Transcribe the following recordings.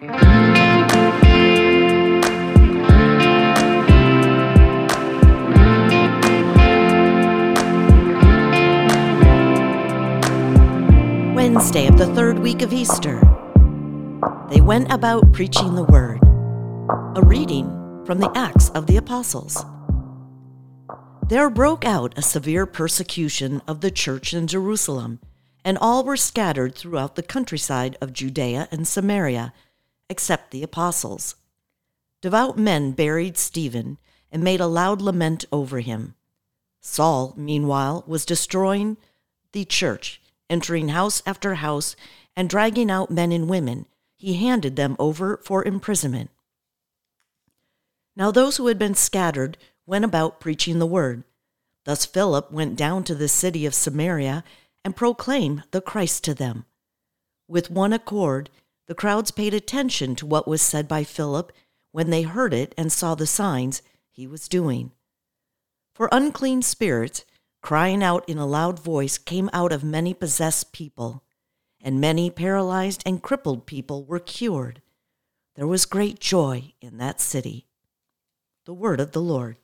Wednesday of the third week of Easter. They went about preaching the word. A reading from the Acts of the Apostles. There broke out a severe persecution of the church in Jerusalem, and all were scattered throughout the countryside of Judea and Samaria, except the apostles. Devout men buried Stephen and made a loud lament over him. Saul, meanwhile, was destroying the church, entering house after house, and dragging out men and women. He handed them over for imprisonment. Now those who had been scattered went about preaching the word. Thus Philip went down to the city of Samaria and proclaimed the Christ to them. With one accord, the crowds paid attention to what was said by Philip when they heard it and saw the signs he was doing. For unclean spirits, crying out in a loud voice, came out of many possessed people, and many paralyzed and crippled people were cured. There was great joy in that city. The word of the Lord.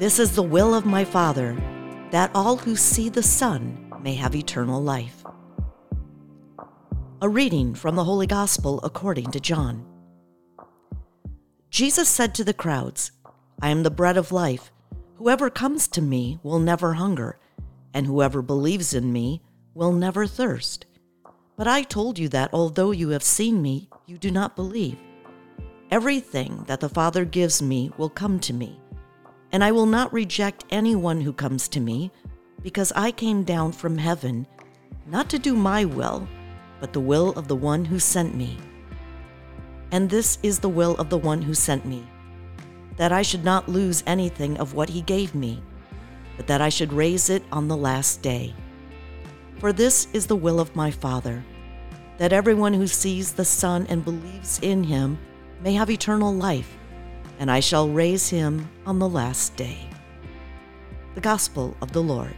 This is the will of my Father, that all who see the Son may have eternal life. A reading from the Holy Gospel according to John. Jesus said to the crowds, I am the bread of life. Whoever comes to me will never hunger, and whoever believes in me will never thirst. But I told you that although you have seen me, you do not believe. Everything that the Father gives me will come to me and I will not reject anyone who comes to me, because I came down from heaven not to do my will, but the will of the one who sent me. And this is the will of the one who sent me that I should not lose anything of what he gave me, but that I should raise it on the last day. For this is the will of my Father, that everyone who sees the Son and believes in him may have eternal life and I shall raise him on the last day. The Gospel of the Lord.